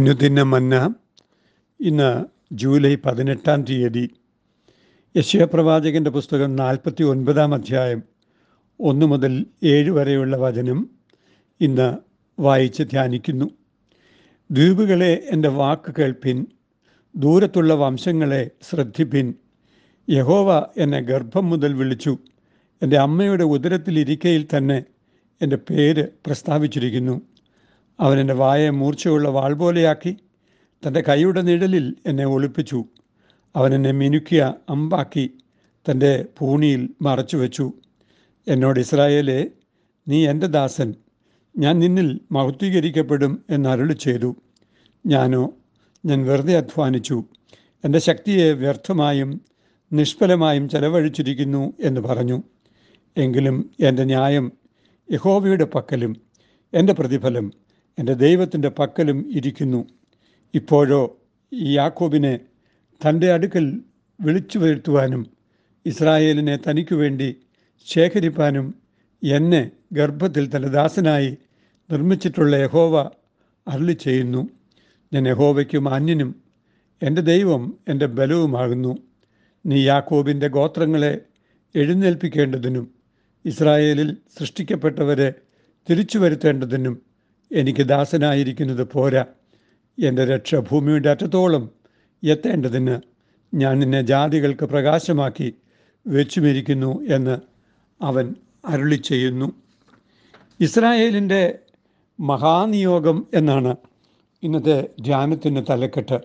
അനുദിന മന്ന ഇന്ന് ജൂലൈ പതിനെട്ടാം തീയതി. യശ്യപ്രവാചകന്റെ പുസ്തകം നാൽപ്പത്തി ഒൻപതാം അധ്യായം ഒന്ന് മുതൽ ഏഴ് വരെയുള്ള വചനം ഇന്ന് വായിച്ച് ധ്യാനിക്കുന്നു. ദ്വീപുകളെ എന്റെ വാക്ക് കേൾപ്പിൻ ദൂരത്തുള്ള വംശങ്ങളെ ശ്രദ്ധിപ്പിൻ. യഹോവ എന്നെ ഗർഭം മുതൽ വിളിച്ചു. എന്റെ അമ്മയുടെ ഉദരത്തിലിരിക്കയിൽ തന്നെ എന്റെ പേര് പ്രസ്താവിച്ചിരിക്കുന്നു. അവൻ എന്റെ വായെ മൂർച്ചയുള്ള വാൾ പോലെയാക്കി തന്റെ കൈയുടെ നിഴലിൽ എന്നെ ഒളിപ്പിച്ചു. അവൻ എന്നെ മിനുക്കിയ അമ്പാക്കി തന്റെ പൂണിയിൽ മറച്ചു വെച്ചു. എന്നോട് ഇസ്രായേലെ നീ എന്റെ ദാസൻ. ഞാൻ നിന്നിൽ മഹത്വീകരിക്കപ്പെടും എന്നരുളി ചെയ്തു. ഞാനോ ഞാൻ വെറുതെ അധ്വാനിച്ചു. എന്റെ ശക്തിയെ വ്യർത്ഥമായും നിഷ്ഫലമായും ചെലവഴിച്ചിരിക്കുന്നു എന്ന് പറഞ്ഞു. എങ്കിലും എന്റെ ന്യായം യഹോവയുടെ പക്കലും എന്റെ പ്രതിഫലം. എന്റെ ദൈവത്തിന്റെ പക്കലും ഇരിക്കുന്നു. ഇപ്പോഴോ ഈ യാക്കോബിനെ തന്റെ അടുക്കൽ വിളിച്ചു വരുത്തുവാനും ഇസ്രായേലിനെ തനിക്കു വേണ്ടി ശേഖരിപ്പാനും എന്നെ ഗർഭത്തിൽ തന്റെ ദാസനായി നിർമ്മിച്ചിട്ടുള്ള യഹോവ അരുളി ചെയ്യുന്നു. ഞാൻ യഹോവയ്ക്ക് മാന്യനും എന്റെ ദൈവം എന്റെ ബലവുമാകുന്നു. നീ യാക്കോബിന്റെ ഗോത്രങ്ങളെ എഴുന്നേൽപ്പിക്കേണ്ടതിനും ഇസ്രായേലിൽ സൃഷ്ടിക്കപ്പെട്ടവരെ തിരിച്ചു വരുത്തേണ്ടതിനും എനിക്ക് ദാസനായിരിക്കുന്നത് പോരാ. എന്റെ രക്ഷ ഭൂമിയുടെ അറ്റത്തോളം എത്തേണ്ടതിന് ഞാൻ നിന്നെ ജാതികൾക്ക് പ്രകാശമാക്കി വെച്ചുമിരിക്കുന്നു എന്ന് അവൻ അരുളി ചെയ്യുന്നു. ഇസ്രായേലിന്റെ മഹാനിയോഗം എന്നാണ് ഇന്നത്തെ ധ്യാനത്തിന്റെ തലക്കെട്ട്.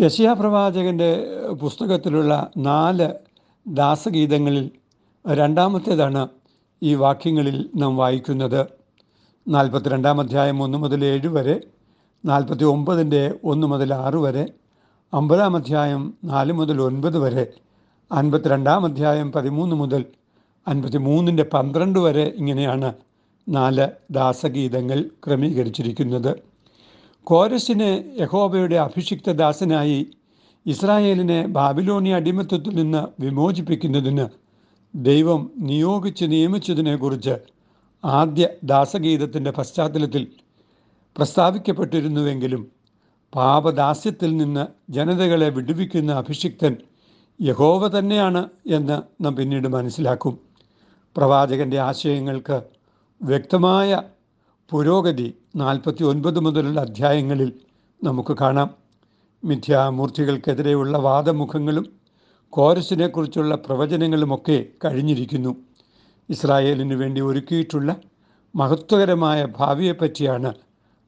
യശയാപ്രവാചകന്റെ പുസ്തകത്തിലുള്ള നാല് ദാസഗീതങ്ങളിൽ രണ്ടാമത്തേതാണ് ഈ വാക്യങ്ങളിൽ നാം വായിക്കുന്നത്. നാൽപ്പത്തിരണ്ടാം അധ്യായം ഒന്ന് മുതൽ ഏഴ് വരെ നാൽപ്പത്തി ഒമ്പതിന്റെ ഒന്ന് മുതൽ ആറ് വരെ അമ്പതാം അധ്യായം നാല് മുതൽ ഒൻപത് വരെ അൻപത്തിരണ്ടാം അധ്യായം പതിമൂന്ന് മുതൽ അൻപത്തി മൂന്നിന്റെ പന്ത്രണ്ട് വരെ ഇങ്ങനെയാണ് നാല് ദാസഗീതങ്ങൾ ക്രമീകരിച്ചിരിക്കുന്നത്. കോരസിന് യഹോബയുടെ അഭിഷിക്ത ദാസനായി ഇസ്രായേലിനെ ബാബിലോണിയ അടിമത്വത്തിൽ നിന്ന് വിമോചിപ്പിക്കുന്നതിന് ദൈവം നിയോഗിച്ച് നിയമിച്ചതിനെക്കുറിച്ച് ആദ്യ ദാസഗീതത്തിന്റെ പശ്ചാത്തലത്തിൽ പ്രസ്താവിക്കപ്പെട്ടിരുന്നുവെങ്കിലും പാപദാസ്യത്തിൽ നിന്ന് ജനതകളെ വിടുവിക്കുന്ന അഭിഷിക്തൻ യഹോവ തന്നെയാണ് എന്ന് നാം പിന്നീട് മനസ്സിലാക്കും. പ്രവാചകന്റെ ആശയങ്ങൾക്ക് വ്യക്തമായ പുരോഗതി നാൽപ്പത്തി ഒൻപത് മുതലുള്ള അധ്യായങ്ങളിൽ നമുക്ക് കാണാം. മിഥ്യാമൂർത്തികൾക്കെതിരെയുള്ള വാദമുഖങ്ങളും കോരസിനെക്കുറിച്ചുള്ള പ്രവചനങ്ങളുമൊക്കെ കഴിഞ്ഞിരിക്കുന്നു. ഇസ്രായേലിന് വേണ്ടി ഒരുക്കിയിട്ടുള്ള മഹത്വകരമായ ഭാവിയെപ്പറ്റിയാണ്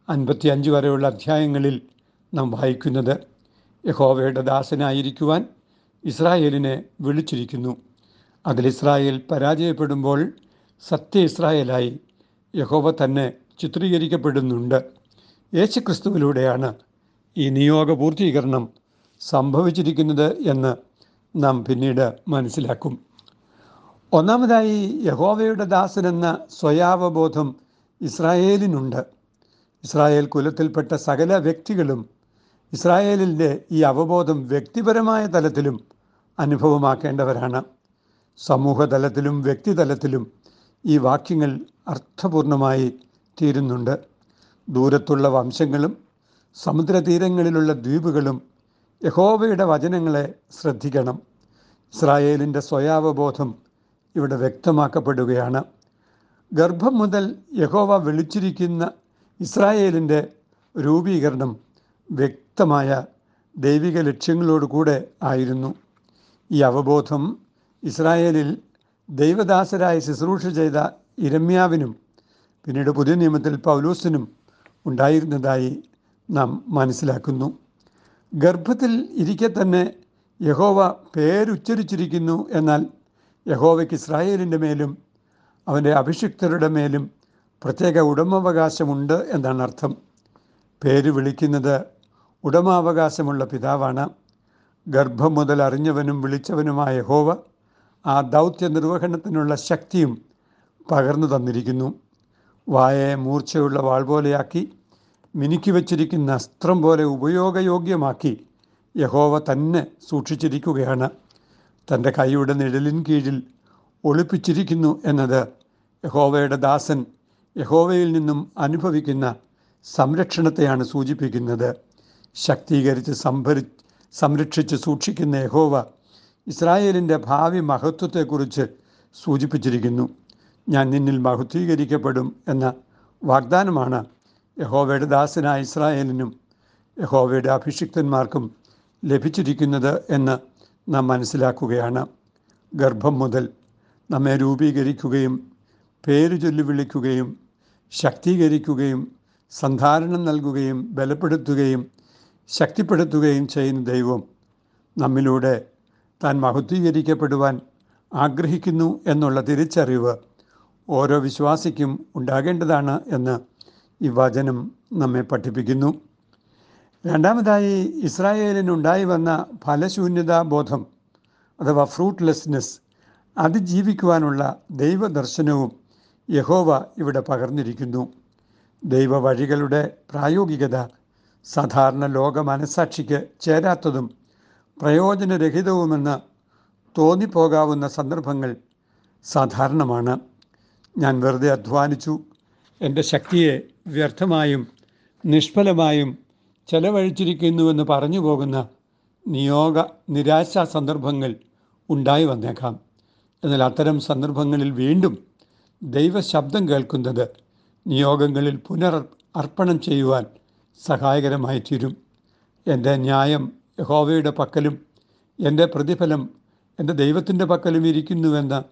അൻപത്തി അഞ്ച് വരെയുള്ള അധ്യായങ്ങളിൽ നാം വായിക്കുന്നത്. യഹോവയുടെ ദാസനായിരിക്കുവാൻ ഇസ്രായേലിനെ വിളിച്ചിരിക്കുന്നു. അതിൽ ഇസ്രായേൽ പരാജയപ്പെടുമ്പോൾ സത്യ ഇസ്രായേലായി യഹോവ തന്നെ ചിത്രീകരിക്കപ്പെടുന്നുണ്ട്. യേശുക്രിസ്തുവിലൂടെയാണ് ഈ നിയോഗ പൂർത്തീകരണം സംഭവിച്ചിരിക്കുന്നത് എന്ന് നാം പിന്നീട് മനസ്സിലാക്കും. ഒന്നാമതായി യഹോവയുടെ ദാസൻ എന്ന സ്വയാവബോധം ഇസ്രായേലിനുണ്ട്. ഇസ്രായേൽ കുലത്തിൽപ്പെട്ട സകല വ്യക്തികളും ഇസ്രായേലിന്റെ ഈ അവബോധം വ്യക്തിപരമായ തലത്തിലും അനുഭവമാക്കേണ്ടവരാണ്. സമൂഹതലത്തിലും വ്യക്തിതലത്തിലും ഈ വാക്യങ്ങൾ അർത്ഥപൂർണമായി തീരുന്നുണ്ട്. ദൂരത്തുള്ള വംശങ്ങളും സമുദ്രതീരങ്ങളിലുള്ള ദ്വീപുകളും യഹോവയുടെ വചനങ്ങളെ ശ്രദ്ധിക്കണം. ഇസ്രായേലിന്റെ സ്വയാവബോധം ഇവിടെ വ്യക്തമാക്കപ്പെടുകയാണ്. ഗർഭം മുതൽ യഹോവ വിളിച്ചിരിക്കുന്ന ഇസ്രായേലിന്റെ രൂപീകരണം വ്യക്തമായ ദൈവിക ലക്ഷ്യങ്ങളോടുകൂടെ ആയിരുന്നു. ഈ അവബോധം ഇസ്രായേലിൽ ദൈവദാസരായി ശുശ്രൂഷ ചെയ്ത ഇരമ്യാവിനും പിന്നീട് പുതിയ നിയമത്തിൽ പൗലൂസിനും ഉണ്ടായിരുന്നതായി നാം മനസ്സിലാക്കുന്നു. ഗർഭത്തിൽ ഇരിക്കെ തന്നെ യഹോവ പേരുച്ചരിച്ചിരിക്കുന്നു എന്നാൽ യഹോവയ്ക്ക് ഇസ്രായേലിന്റെ മേലും അവന്റെ അഭിഷിക്തരുടെ മേലും പ്രത്യേക ഉടമാവകാശമുണ്ട് എന്നാണ് അർത്ഥം. പേര് വിളിക്കുന്നത് ഉടമാവകാശമുള്ള പിതാവാണ്. ഗർഭം മുതൽ അറിഞ്ഞവനും വിളിച്ചവനുമായ യഹോവ ആ ദൗത്യ നിർവഹണത്തിനുള്ള ശക്തിയും പകർന്നു തന്നിരിക്കുന്നു. വായെ മൂർച്ചയുള്ള വാൾ പോലെയാക്കി മിനുക്കി വച്ചിരിക്കുന്ന അസ്ത്രം പോലെ ഉപയോഗയോഗ്യമാക്കി യഹോവ തന്നെ സൂക്ഷിച്ചിരിക്കുകയാണ്. തന്റെ കൈയുടെ നിഴലിൻ കീഴിൽ ഒളിപ്പിച്ചിരിക്കുന്നു എന്നത് യഹോവയുടെ ദാസൻ യഹോവയിൽ നിന്നും അനുഭവിക്കുന്ന സംരക്ഷണത്തെയാണ് സൂചിപ്പിക്കുന്നത്. ശക്തീകരിച്ച് സംഭരി സംരക്ഷിച്ച് സൂക്ഷിക്കുന്ന യഹോവ ഇസ്രായേലിന്റെ ഭാവി മഹത്വത്തെക്കുറിച്ച് സൂചിപ്പിച്ചിരിക്കുന്നു. ഞാൻ നിന്നിൽ മഹത്വീകരിക്കപ്പെടും എന്ന വാഗ്ദാനമാണ് യഹോവയുടെ ദാസനായ ഇസ്രായേലിനും യഹോവയുടെ അഭിഷിക്തന്മാർക്കും ലഭിച്ചിരിക്കുന്നത് എന്ന് നാം മനസ്സിലാക്കുകയാണ്. ഗർഭം മുതൽ നമ്മെ രൂപീകരിക്കുകയും പേര് ചൊല്ലി വിളിക്കുകയും ശക്തീകരിക്കുകയും സന്ധാരണം നൽകുകയും ബലപ്പെടുത്തുകയും ശക്തിപ്പെടുത്തുകയും ചെയ്യുന്ന ദൈവം നമ്മിലൂടെ താൻ മഹത്വീകരിക്കപ്പെടുവാൻ ആഗ്രഹിക്കുന്നു എന്നുള്ള തിരിച്ചറിവ് ഓരോ വിശ്വാസിക്കും ഉണ്ടാകേണ്ടതാണ് എന്ന് ഈ വചനം നമ്മെ പഠിപ്പിക്കുന്നു. രണ്ടാമതായി ഇസ്രായേലിനുണ്ടായി വന്ന ഫലശൂന്യതാ ബോധം അഥവാ ഫ്രൂട്ട്ലെസ്നെസ് അതിജീവിക്കുവാനുള്ള ദൈവദർശനവും യഹോവ ഇവിടെ പകർന്നിരിക്കുന്നു. ദൈവ വഴികളുടെ പ്രായോഗികത സാധാരണ ലോക മനസാക്ഷിക്ക് ചേരാത്തതും പ്രയോജനരഹിതവുമെന്ന് തോന്നിപ്പോകാവുന്ന സന്ദർഭങ്ങൾ സാധാരണമാണ്. ഞാൻ വെറുതെ അധ്വാനിച്ചു. എന്റെ ശക്തിയെ വ്യർത്ഥമായും നിഷ്ഫലമായും ചെലവഴിച്ചിരിക്കുന്നുവെന്ന് പറഞ്ഞു പോകുന്ന നിയോഗ നിരാശാ സന്ദർഭങ്ങൾ ഉണ്ടായി വന്നേക്കാം. എന്നാൽ അത്തരം സന്ദർഭങ്ങളിൽ വീണ്ടും ദൈവശബ്ദം കേൾക്കുന്നത് നിയോഗങ്ങളിൽ പുനർ അർപ്പണം ചെയ്യുവാൻ സഹായകരമായി തീരും. എന്റെ ന്യായം യഹോവയുടെ പക്കലും എന്റെ പ്രതിഫലം എന്റെ ദൈവത്തിന്റെ പക്കലും ഇരിക്കുന്നുവെന്ന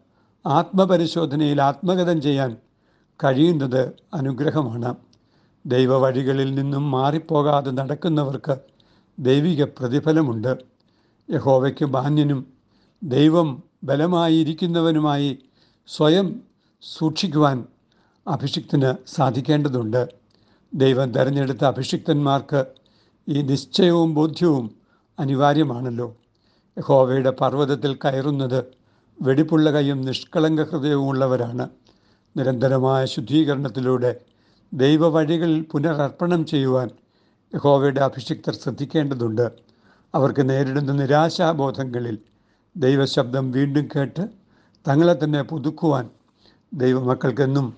ആത്മപരിശോധനയിൽ ആത്മഗതം ചെയ്യാൻ കഴിയുന്നത് അനുഗ്രഹമാണ്. ദൈവ വഴികളിൽ നിന്നും മാറിപ്പോകാതെ നടക്കുന്നവർക്ക് ദൈവിക പ്രതിഫലമുണ്ട്. യഹോവയ്ക്ക് മാന്യനും ദൈവം ബലമായിരിക്കുന്നവനുമായി സ്വയം സൂക്ഷിക്കുവാൻ അഭിഷിക്തന് സാധിക്കേണ്ടതുണ്ട്. ദൈവം തിരഞ്ഞെടുത്ത അഭിഷിക്തന്മാർക്ക് ഈ നിശ്ചയവും ബോധ്യവും അനിവാര്യമാണല്ലോ. യഹോവയുടെ പർവതത്തിൽ കയറുന്നത് വെടിപ്പുള്ള കൈയും നിഷ്കളങ്ക ഹൃദയവും ഉള്ളവരാണ് നിരന്തരമായ ശുദ്ധീകരണത്തിലൂടെ ദൈവവഴികളിൽ പുനരർപ്പണം ചെയ്യുവാൻ യഹോവയുടെ അഭിഷിക്തർ ശ്രദ്ധിക്കേണ്ടതുണ്ട്. അവർക്ക് നേരിടുന്ന നിരാശാബോധങ്ങളിൽ ദൈവശബ്ദം വീണ്ടും കേട്ട് തങ്ങളെ തന്നെ പുതുക്കുവാൻ ദൈവമക്കൾക്കെന്നും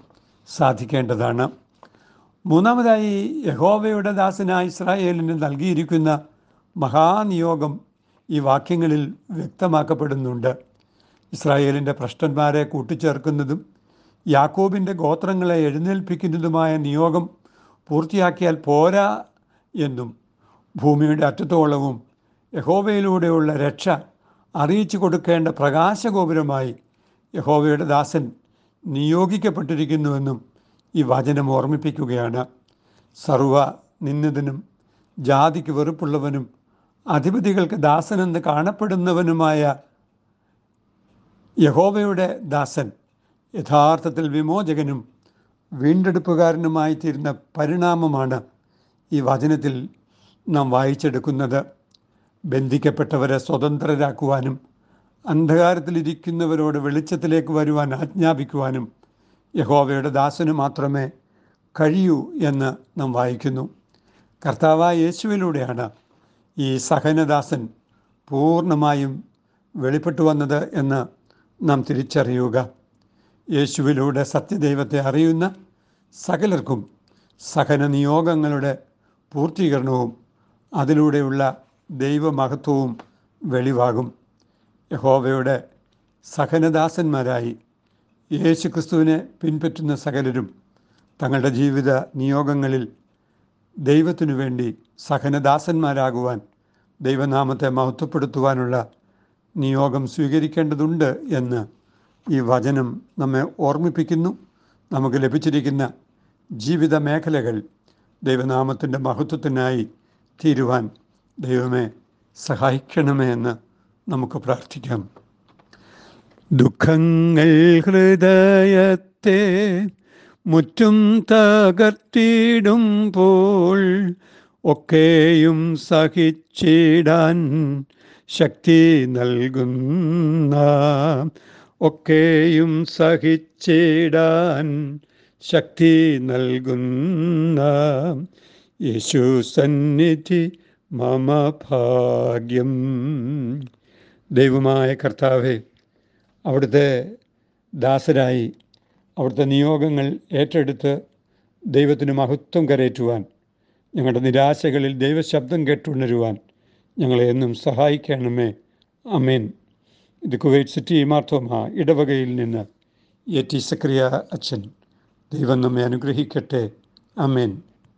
സാധിക്കേണ്ടതാണ്. മൂന്നാമതായി യഹോവയുടെ ദാസനായ ഇസ്രായേലിന് നൽകിയിരിക്കുന്ന മഹാനിയോഗം ഈ വാക്യങ്ങളിൽ വ്യക്തമാക്കപ്പെടുന്നുണ്ട്. ഇസ്രായേലിന്റെ ഭ്രഷ്ടന്മാരെ കൂട്ടിച്ചേർക്കുന്നതും യാക്കോബിന്റെ ഗോത്രങ്ങളെ എഴുന്നേൽപ്പിക്കുന്നതുമായ നിയോഗം പൂർത്തിയാക്കിയാൽ പോരാ എന്നും ഭൂമിയുടെ അറ്റത്തോളവും യഹോവയിലൂടെയുള്ള രക്ഷ അറിയിച്ചു കൊടുക്കേണ്ട പ്രകാശഗോപുരമായി യഹോവയുടെ ദാസൻ നിയോഗിക്കപ്പെട്ടിരിക്കുന്നുവെന്നും ഈ വചനം ഓർമ്മിപ്പിക്കുകയാണ്. സർവ നിന്ദിതനും ജാതിക്ക് വെറുപ്പുള്ളവനും അധിപതികൾക്ക് ദാസനെന്ന് കാണപ്പെടുന്നവനുമായ യഹോവയുടെ ദാസൻ യഥാർത്ഥത്തിൽ വിമോചകനും വീണ്ടെടുപ്പുകാരനുമായി തീരുന്ന പരിണാമമാണ് ഈ വചനത്തിൽ നാം വായിച്ചെടുക്കുന്നത്. ബന്ധിക്കപ്പെട്ടവരെ സ്വതന്ത്രരാക്കുവാനും അന്ധകാരത്തിലിരിക്കുന്നവരോട് വെളിച്ചത്തിലേക്ക് വരുവാൻ ആജ്ഞാപിക്കുവാനും യഹോവയുടെ ദാസന് മാത്രമേ കഴിയൂ എന്ന് നാം വായിക്കുന്നു. കർത്താവായ യേശുവിലൂടെയാണ് ഈ സഹനദാസൻ പൂർണമായും വെളിപ്പെട്ടു വന്നത് എന്ന് നാം തിരിച്ചറിയുക. യേശുവിലൂടെ സത്യദൈവത്തെ അറിയുന്ന സകലർക്കും സഹന നിയോഗങ്ങളുടെ പൂർത്തീകരണവും അതിലൂടെയുള്ള ദൈവമഹത്വവും വെളിവാകും. യഹോവയുടെ സഹനദാസന്മാരായി യേശു ക്രിസ്തുവിനെ പിൻപറ്റുന്ന സകലരും തങ്ങളുടെ ജീവിത നിയോഗങ്ങളിൽ ദൈവത്തിനു വേണ്ടി സഹനദാസന്മാരാകുവാൻ ദൈവനാമത്തെ മഹത്വപ്പെടുത്തുവാനുള്ള നിയോഗം സ്വീകരിക്കേണ്ടതുണ്ട് എന്ന് ഈ വചനം നമ്മെ ഓർമ്മിപ്പിക്കുന്നു. നമുക്ക് ലഭിച്ചിരിക്കുന്ന ജീവിത മേഖലകൾ ദൈവനാമത്തിന്റെ മഹത്വത്തിനായി തീരുവാൻ ദൈവമേ സഹായിക്കണമേ എന്ന് നമുക്ക് പ്രാർത്ഥിക്കാം. ദുഃഖങ്ങൾ ഹൃദയത്തെ മുറ്റും തകർത്തിടുമ്പോൾ ഒക്കെയും സഹിച്ചിടാൻ ശക്തി നൽകുന്ന ഒക്കെയും സഹിച്ചിടാൻ ശക്തി നൽകുന്ന യേശു സന്നിധി മമ ഭാഗ്യം ദൈവമായ കർത്താവെ അവിടുത്തെ ദാസരായി അവിടുത്തെ നിയോഗങ്ങൾ ഏറ്റെടുത്ത് ദൈവത്തിന് മഹത്വം കരയറ്റുവാൻ ഞങ്ങളുടെ നിരാശകളിൽ ദൈവശബ്ദം കേട്ടുണരുവാൻ ഞങ്ങളെ എന്നും സഹായിക്കണമേ. അമേൻ ഇത് കുവൈറ്റ് സിറ്റി മാർത്തോമ ഇടവകയിൽ നിന്ന്. എ ടി സക്രിയ അച്ഛൻ. ദൈവം നമ്മെ അനുഗ്രഹിക്കട്ടെ. അമേൻ